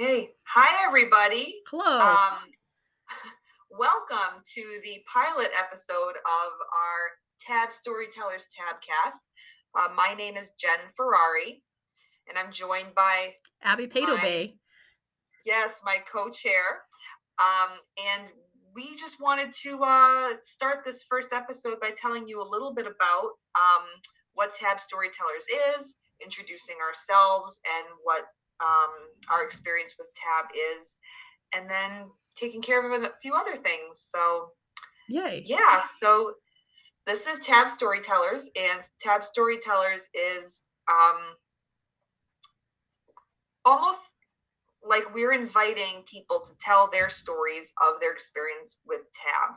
Okay. Hi, everybody. Hello. Um, welcome to the pilot episode of our Tab Storytellers Tabcast. Uh, my name is Jen Ferrari, and I'm joined by, Abi Paytoe Gbayee. yes, my co chair. Um, and we just wanted to uh, start this first episode by telling you a little bit about um, what Tab Storytellers is, introducing ourselves, and what um, our experience with Tab is, and then taking care of a few other things. So, Yay. yeah, so this is Tab Storytellers, and Tab Storytellers is um, almost like we're inviting people to tell their stories of their experience with Tab.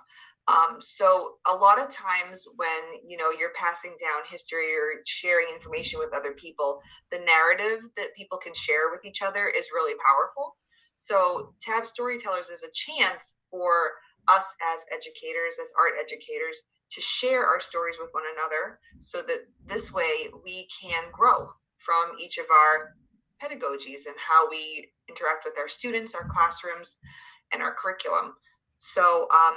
Um, so a lot of times when you know you're passing down history or sharing information with other people, the narrative that people can share with each other is really powerful. So Tab Storytellers is a chance for us as educators, as art educators, to share our stories with one another so that this way we can grow from each of our pedagogies and how we interact with our students, our classrooms, and our curriculum. So um,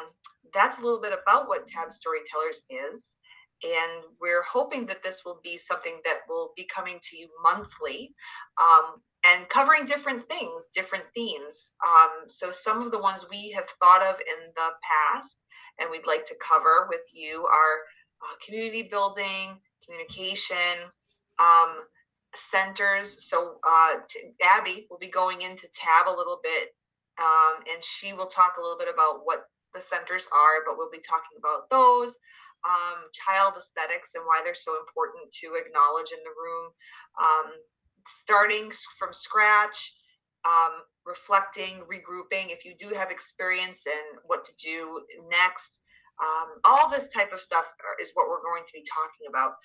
that's a little bit about what Tab Storytellers is. And we're hoping that this will be something that will be coming to you monthly um, and covering different things, different themes. Um, so some of the ones we have thought of in the past and we'd like to cover with you are uh, community building, communication, um, centers. So uh, Abi will be going into Tab a little bit, um, and she will talk a little bit about what the centers are, but we'll be talking about those. Um, child aesthetics and why they're so important to acknowledge in the room. Um, starting from scratch, um, reflecting, regrouping. If you do have experience and what to do next, um, all this type of stuff is what we're going to be talking about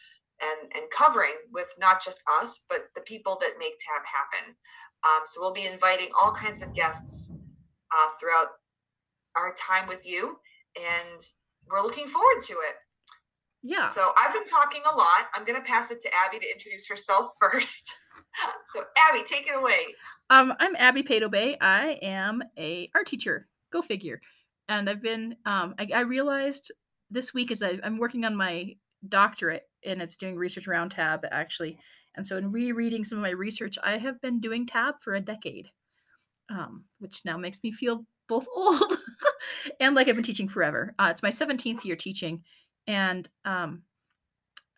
and and covering with not just us but the people that make tab happen um, so we'll be inviting all kinds of guests uh, throughout our time with you and we're looking forward to it Yeah. so i've been talking a lot i'm going to pass it to abi to introduce herself first so abi take it away Um, I'm Abi Paytoe Gbayee. I am a art teacher. Go figure. And I've been um I, I realized this week as I, I'm working on my doctorate and it's doing research around tab actually. And so in rereading some of my research, I have been doing tab for a decade. Um, which now makes me feel both old and like I've been teaching forever. Uh, it's my 17th year teaching. And um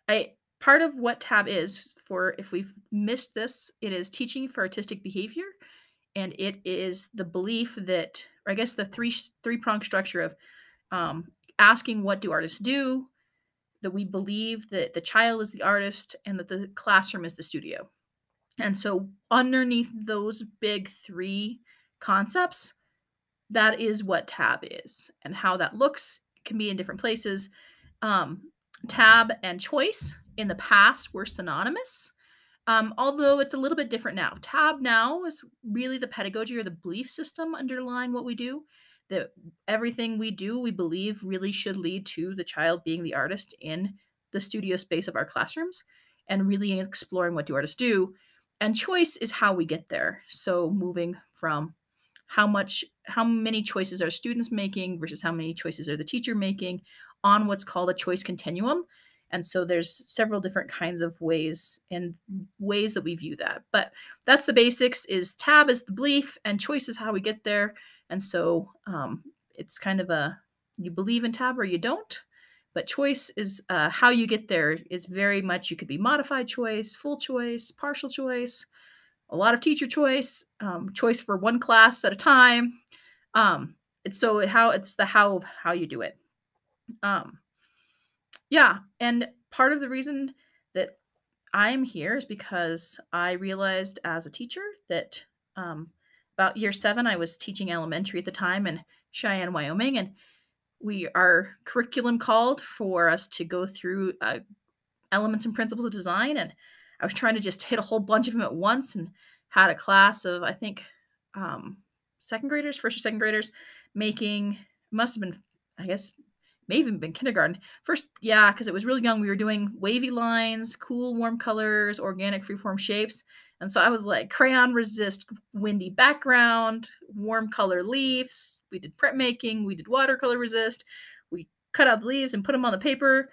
I part of what tab is for if we've missed this it is teaching for artistic behavior and it is the belief that or i guess the three three prong structure of um, asking what do artists do that we believe that the child is the artist and that the classroom is the studio and so underneath those big three concepts that is what tab is and how that looks. Can be in different places. Um, tab and choice in the past were synonymous. Um, although it's a little bit different now. Tab now is really the pedagogy or the belief system underlying what we do that everything we do we believe really should lead to the child being the artist in the studio space of our classrooms and really exploring what do artists do and choice is how we get there. So moving from how much how many choices are students making versus how many choices are the teacher making on what's called a choice continuum. And so there's several different kinds of ways and ways that we view that. But that's the basics is tab is the belief and choice is how we get there. And so um, it's kind of a you believe in tab or you don't but choice is uh, how you get there is very much you could be modified choice full choice partial choice a lot of teacher choice um, choice for one class at a time. Um, it's so how it's the how of how you do it. Um, yeah and part of the reason that i am here is because i realized as a teacher that um, about year seven i was teaching elementary at the time in cheyenne wyoming and we our curriculum called for us to go through uh, elements and principles of design and i was trying to just hit a whole bunch of them at once and had a class of i think um, second graders first or second graders making must have been i guess may even been kindergarten. First yeah because it was really young we were doing wavy lines cool warm colors organic freeform shapes And so I was like, crayon resist windy background, warm color leaves. We did printmaking, we did watercolor resist. We cut out the leaves and put them on the paper.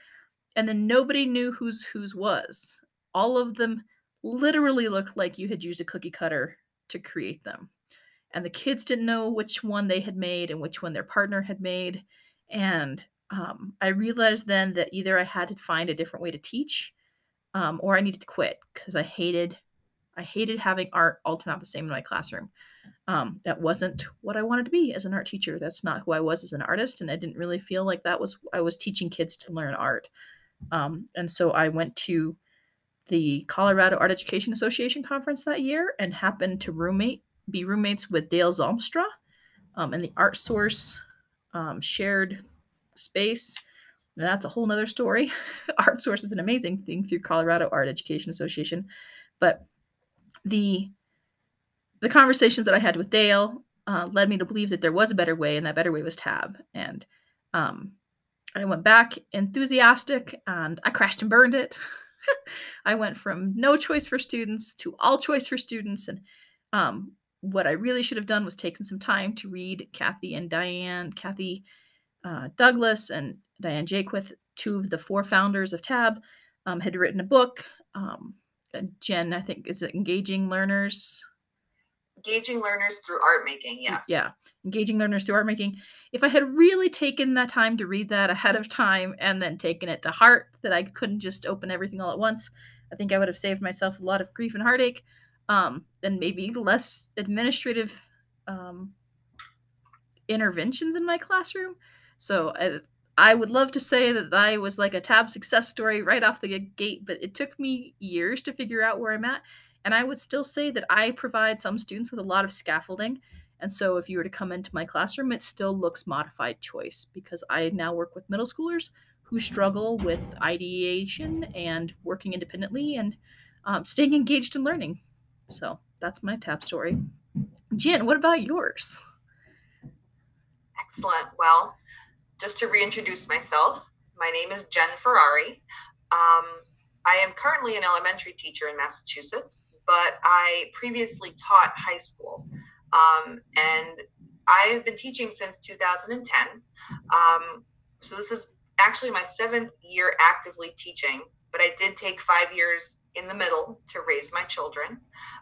And then nobody knew whose whose was. All of them literally looked like you had used a cookie cutter to create them. And the kids didn't know which one they had made and which one their partner had made. And um, I realized then that either I had to find a different way to teach um, or I needed to quit because I hated I hated having art all turn out the same in my classroom. Um, that wasn't what I wanted to be as an art teacher. That's not who I was as an artist, and I didn't really feel like that was I was teaching kids to learn art. Um, and so I went to the Colorado Art Education Association conference that year and happened to roommate be roommates with Dale Zalmstra um, and the Art Source um, shared space. And that's a whole nother story. Art Source is an amazing thing through Colorado Art Education Association, but the the conversations that I had with Dale uh, led me to believe that there was a better way, and that better way was Tab. And um, I went back enthusiastic, and I crashed and burned it. I went from no choice for students to all choice for students, and um, what I really should have done was taken some time to read Kathy and Diane, Kathy uh, Douglas and Diane Jaquith, two of the four founders of Tab, um, had written a book. Um, Jen, I think, is it Engaging Learners? Engaging learners through art making, yes. Yeah, engaging learners through art making. If I had really taken that time to read that ahead of time and then taken it to heart, that I couldn't just open everything all at once, I think I would have saved myself a lot of grief and heartache, um, and maybe less administrative um, interventions in my classroom. So I, I would love to say that I was like a tab success story right off the gate, but it took me years to figure out where I'm at. And I would still say that I provide some students with a lot of scaffolding. And so if you were to come into my classroom, it still looks modified choice because I now work with middle schoolers who struggle with ideation and working independently and um, staying engaged in learning. So that's my tab story. Jen, what about yours? Excellent. Well, just to reintroduce myself, my name is Jen Ferrari. Um, I am currently an elementary teacher in Massachusetts, but I previously taught high school. Um, and I have been teaching since 2010. Um, so this is actually my seventh year actively teaching, but I did take five years in the middle to raise my children.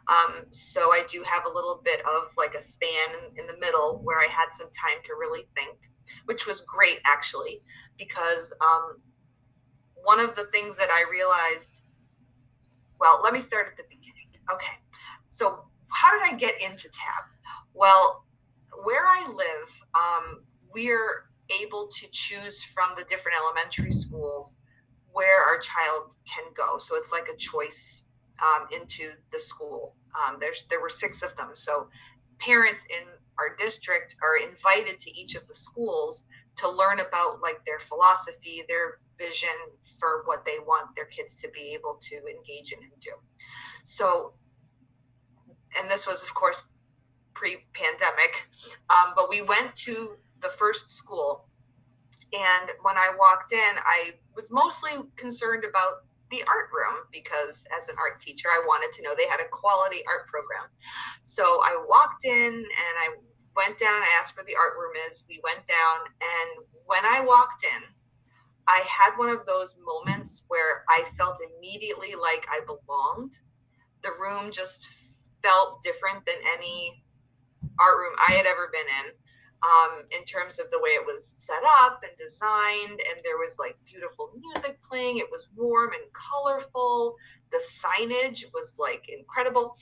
Um, so I do have a little bit of like a span in, in the middle where I had some time to really think which was great actually, because um, one of the things that I realized, well, let me start at the beginning. Okay, so how did I get into TAB? Well, where I live, um, we're able to choose from the different elementary schools where our child can go. So it's like a choice um, into the school. Um, there's there were six of them. So parents in our district are invited to each of the schools to learn about like their philosophy, their vision for what they want their kids to be able to engage in and do. So, and this was, of course, pre pandemic, um, but we went to the first school. And when I walked in, I was mostly concerned about the art room because as an art teacher, I wanted to know they had a quality art program. So I walked in and I went down, I asked where the art room is. We went down, and when I walked in, I had one of those moments where I felt immediately like I belonged. The room just felt different than any art room I had ever been in um, in terms of the way it was set up and designed. And there was like beautiful music playing. It was warm and colorful. The signage was like incredible.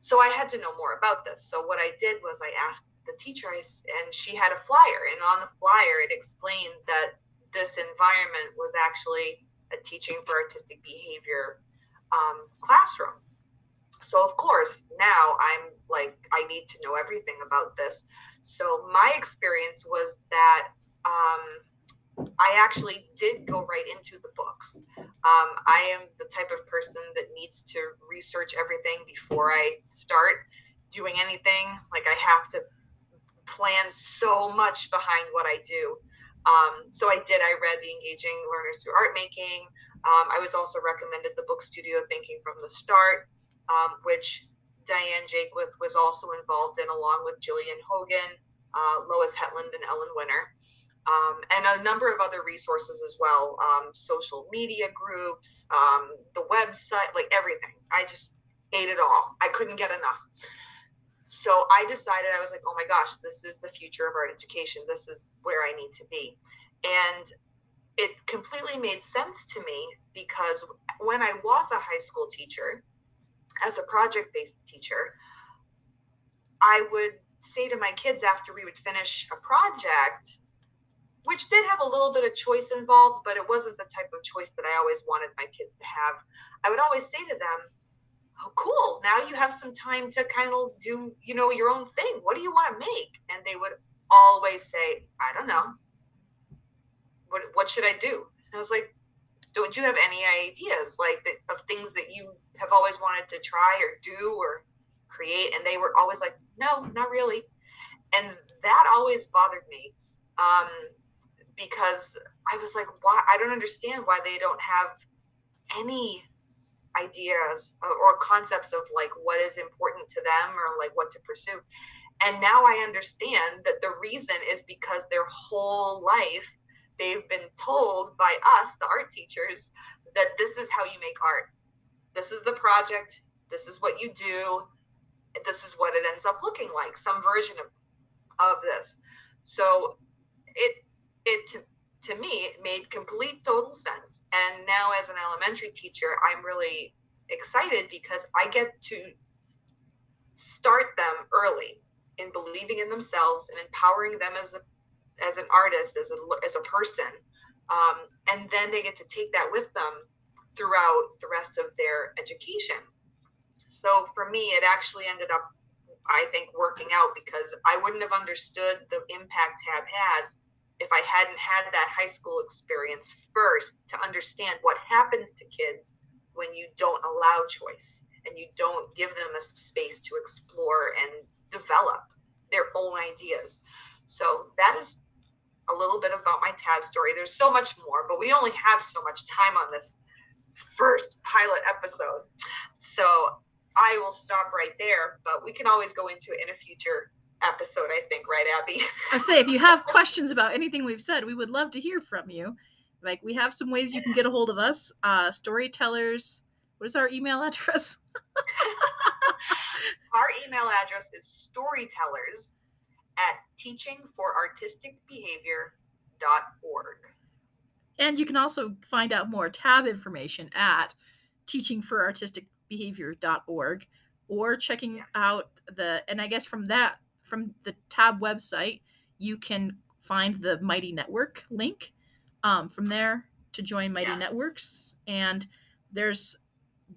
So I had to know more about this. So what I did was I asked the teacher, and she had a flyer. And on the flyer, it explained that this environment was actually a teaching for artistic behavior um, classroom. So, of course, now I'm like, I need to know everything about this. So, my experience was that um, I actually did go right into the books. Um, I am the type of person that needs to research everything before I start doing anything. Like, I have to plan so much behind what I do. Um, so I did. I read the Engaging Learners Through Art Making. Um, I was also recommended the book Studio Thinking from the Start um, which Diane Jaquith was also involved in, along with Jillian Hogan, uh, Lois Hetland, and Ellen Winner. Um, and a number of other resources as well um, social media groups, um, the website, like everything. I just ate it all. I couldn't get enough. So I decided, I was like, oh my gosh, this is the future of art education. This is where I need to be. And it completely made sense to me because when I was a high school teacher, as a project based teacher, I would say to my kids after we would finish a project, which did have a little bit of choice involved, but it wasn't the type of choice that I always wanted my kids to have. I would always say to them, Oh, cool. Now you have some time to kind of do, you know, your own thing. What do you want to make? And they would always say, I don't know. What, what should I do? And I was like, don't you have any ideas like that, of things that you have always wanted to try or do or create? And they were always like, no, not really. And that always bothered me. Um, because I was like, why? I don't understand why they don't have any ideas or concepts of like what is important to them or like what to pursue. And now I understand that the reason is because their whole life they've been told by us, the art teachers, that this is how you make art. This is the project. This is what you do. This is what it ends up looking like, some version of, of this. So it it to, to me it made complete total sense and now as an elementary teacher i'm really excited because i get to start them early in believing in themselves and empowering them as a as an artist as a as a person um, and then they get to take that with them throughout the rest of their education so for me it actually ended up i think working out because i wouldn't have understood the impact tab has if I hadn't had that high school experience first to understand what happens to kids when you don't allow choice and you don't give them a space to explore and develop their own ideas. So that is a little bit about my tab story. There's so much more, but we only have so much time on this first pilot episode. So I will stop right there, but we can always go into it in a future episode, I think, right, Abi? I say, if you have questions about anything we've said, we would love to hear from you. Like, we have some ways you can get a hold of us. Uh, storytellers. What is our email address? our email address is storytellers at teachingforartisticbehavior.org. And you can also find out more tab information at teachingforartisticbehavior.org or checking out the and I guess from that from the tab website, you can find the Mighty Network link um, from there to join Mighty yes. Networks. And there's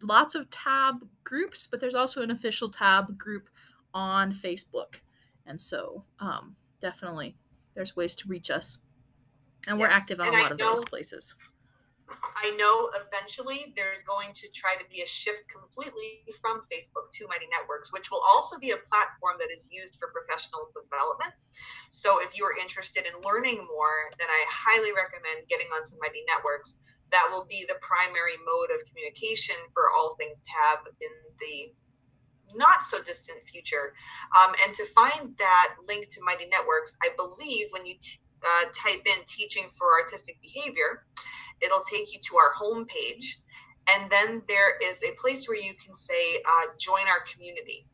lots of tab groups, but there's also an official tab group on Facebook. And so um, definitely there's ways to reach us. And yes. we're active on and a lot I of know, those places. I know eventually there's going to try to be a shift completely from Facebook to Mighty Networks, which will also be a platform that is used for professional development. So if you are interested in learning more, then I highly recommend getting onto Mighty Networks. That will be the primary mode of communication for all things tab in the not so distant future. Um, and to find that link to Mighty Networks, I believe when you t- uh, type in teaching for artistic behavior, it'll take you to our home page. And then there is a place where you can say, uh, join our community,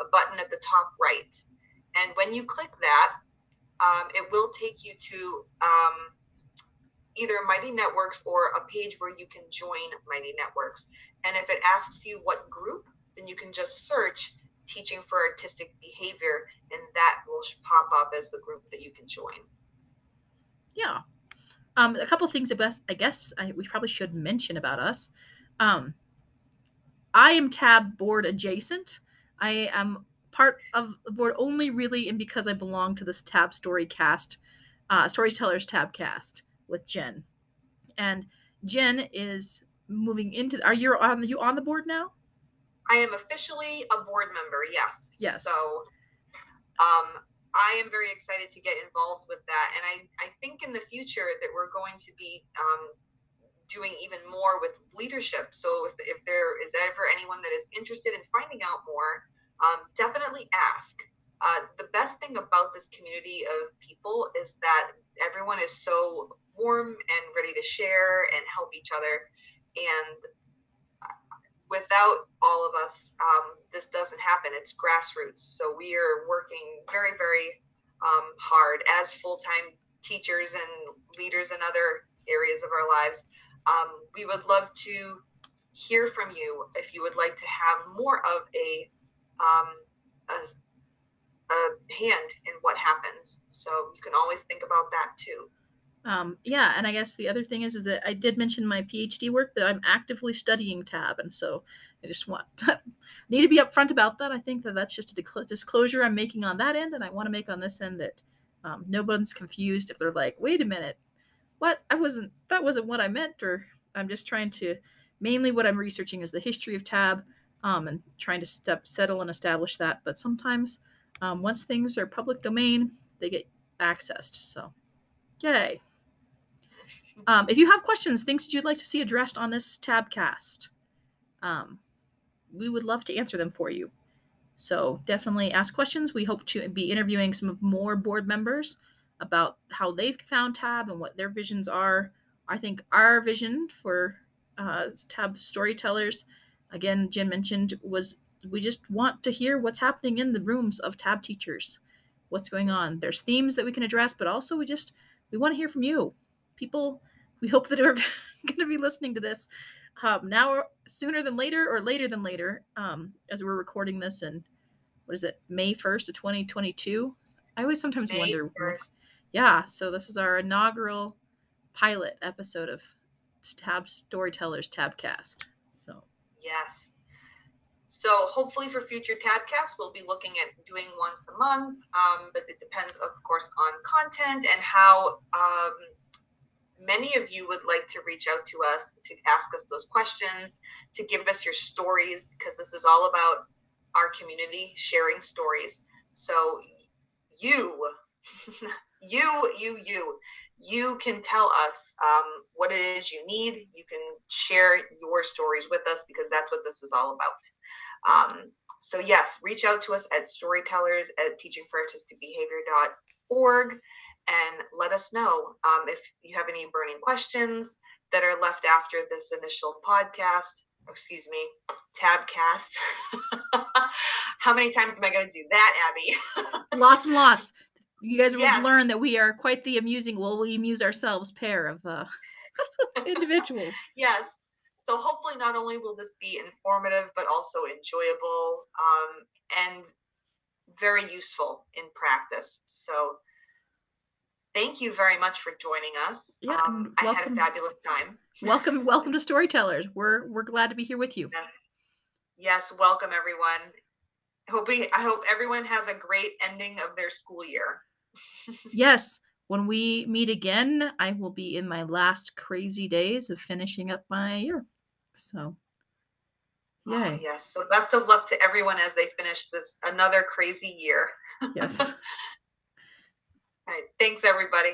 a button at the top right. And when you click that, um, it will take you to um, either Mighty Networks or a page where you can join Mighty Networks. And if it asks you what group, then you can just search Teaching for Artistic Behavior, and that will pop up as the group that you can join. Yeah, um, a couple things about I guess I, we probably should mention about us. Um, I am tab board adjacent. I am part of the board only really and because I belong to this tab story cast, uh, storytellers tab cast with Jen, and Jen is moving into. Are you on the you on the board now? I am officially a board member. Yes. Yes. So, um, I am very excited to get involved with that. And I, I think in the future that we're going to be um, doing even more with leadership. So if, if there is ever anyone that is interested in finding out more, um, definitely ask. Uh, the best thing about this community of people is that everyone is so warm and ready to share and help each other. And without all of us, um, this doesn't happen. It's grassroots. So we are working very, very um, hard as full time teachers and leaders in other areas of our lives. Um, we would love to hear from you if you would like to have more of a, um, a, a hand in what happens. So you can always think about that too. Um, yeah, and I guess the other thing is, is that I did mention my PhD work that I'm actively studying tab, and so I just want need to be upfront about that. I think that that's just a disclosure I'm making on that end, and I want to make on this end that um, no one's confused if they're like, "Wait a minute, what? I wasn't that wasn't what I meant," or I'm just trying to mainly what I'm researching is the history of tab um, and trying to step settle and establish that. But sometimes um, once things are public domain, they get accessed. So, yay. Um, if you have questions, things that you'd like to see addressed on this tabcast, um, we would love to answer them for you. So definitely ask questions. We hope to be interviewing some of more board members about how they've found Tab and what their visions are. I think our vision for uh, Tab storytellers, again, Jen mentioned, was we just want to hear what's happening in the rooms of Tab teachers, what's going on. There's themes that we can address, but also we just we want to hear from you people we hope that we're going to be listening to this um, now sooner than later or later than later um, as we're recording this in what is it may 1st of 2022 i always sometimes may wonder 1st. yeah so this is our inaugural pilot episode of tab storytellers tabcast so. Yes. So hopefully for future tabcasts we'll be looking at doing once a month um, but it depends of course on content and how um, many of you would like to reach out to us to ask us those questions, to give us your stories, because this is all about our community sharing stories. So you, you, you, you, you can tell us um, what it is you need. You can share your stories with us because that's what this was all about. Um, so yes, reach out to us at storytellers at teachingforartisticbehavior.org and let us know um, if you have any burning questions that are left after this initial podcast. Excuse me, tabcast. How many times am I going to do that, Abi? lots and lots. You guys will yes. learn that we are quite the amusing, well, we amuse ourselves pair of uh, individuals. yes. So hopefully, not only will this be informative, but also enjoyable um, and very useful in practice. So thank you very much for joining us. Yeah, um, I had a fabulous time. welcome, welcome to Storytellers. We're we're glad to be here with you. Yes, yes welcome everyone. Hoping I hope everyone has a great ending of their school year. yes, when we meet again, I will be in my last crazy days of finishing up my year. So, ah, yay! Oh, yes. So best of luck to everyone as they finish this another crazy year. yes. All right. Thanks, everybody.